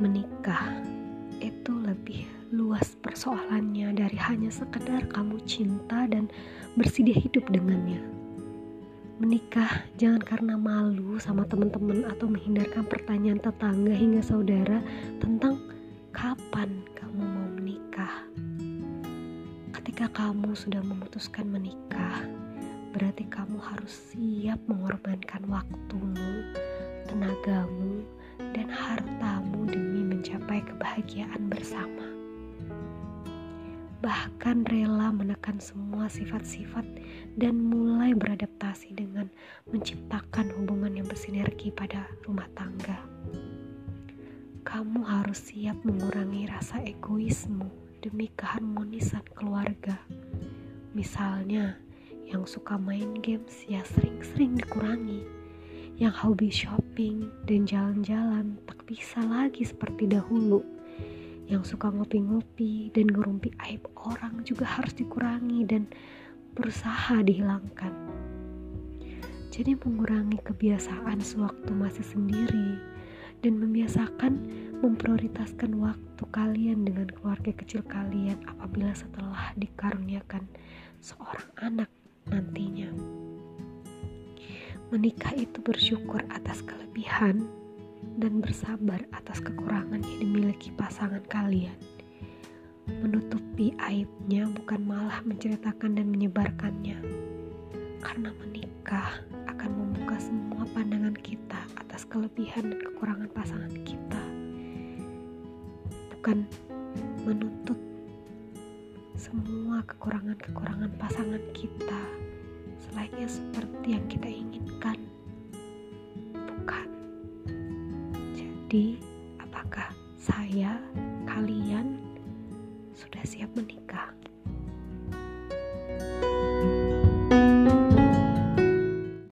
menikah itu lebih luas persoalannya dari hanya sekedar kamu cinta dan bersedia hidup dengannya. Menikah jangan karena malu sama teman-teman atau menghindarkan pertanyaan tetangga hingga saudara tentang kapan kamu mau menikah. Ketika kamu sudah memutuskan menikah, berarti kamu harus siap mengorbankan waktumu, tenagamu, dan harta kebahagiaan bersama bahkan rela menekan semua sifat-sifat dan mulai beradaptasi dengan menciptakan hubungan yang bersinergi pada rumah tangga. Kamu harus siap mengurangi rasa egoismu demi keharmonisan keluarga. Misalnya, yang suka main games ya sering-sering dikurangi. Yang hobi shopping dan jalan-jalan tak bisa lagi seperti dahulu yang suka ngopi-ngopi dan ngerumpi aib orang juga harus dikurangi dan berusaha dihilangkan. Jadi mengurangi kebiasaan sewaktu masih sendiri dan membiasakan memprioritaskan waktu kalian dengan keluarga kecil kalian apabila setelah dikaruniakan seorang anak nantinya. Menikah itu bersyukur atas kelebihan dan bersabar atas kekurangan yang dimiliki pasangan kalian. Menutupi aibnya bukan malah menceritakan dan menyebarkannya. Karena menikah akan membuka semua pandangan kita atas kelebihan dan kekurangan pasangan kita. Bukan menuntut semua kekurangan-kekurangan pasangan kita selainnya seperti yang kita inginkan. Jadi, apakah saya, kalian sudah siap menikah?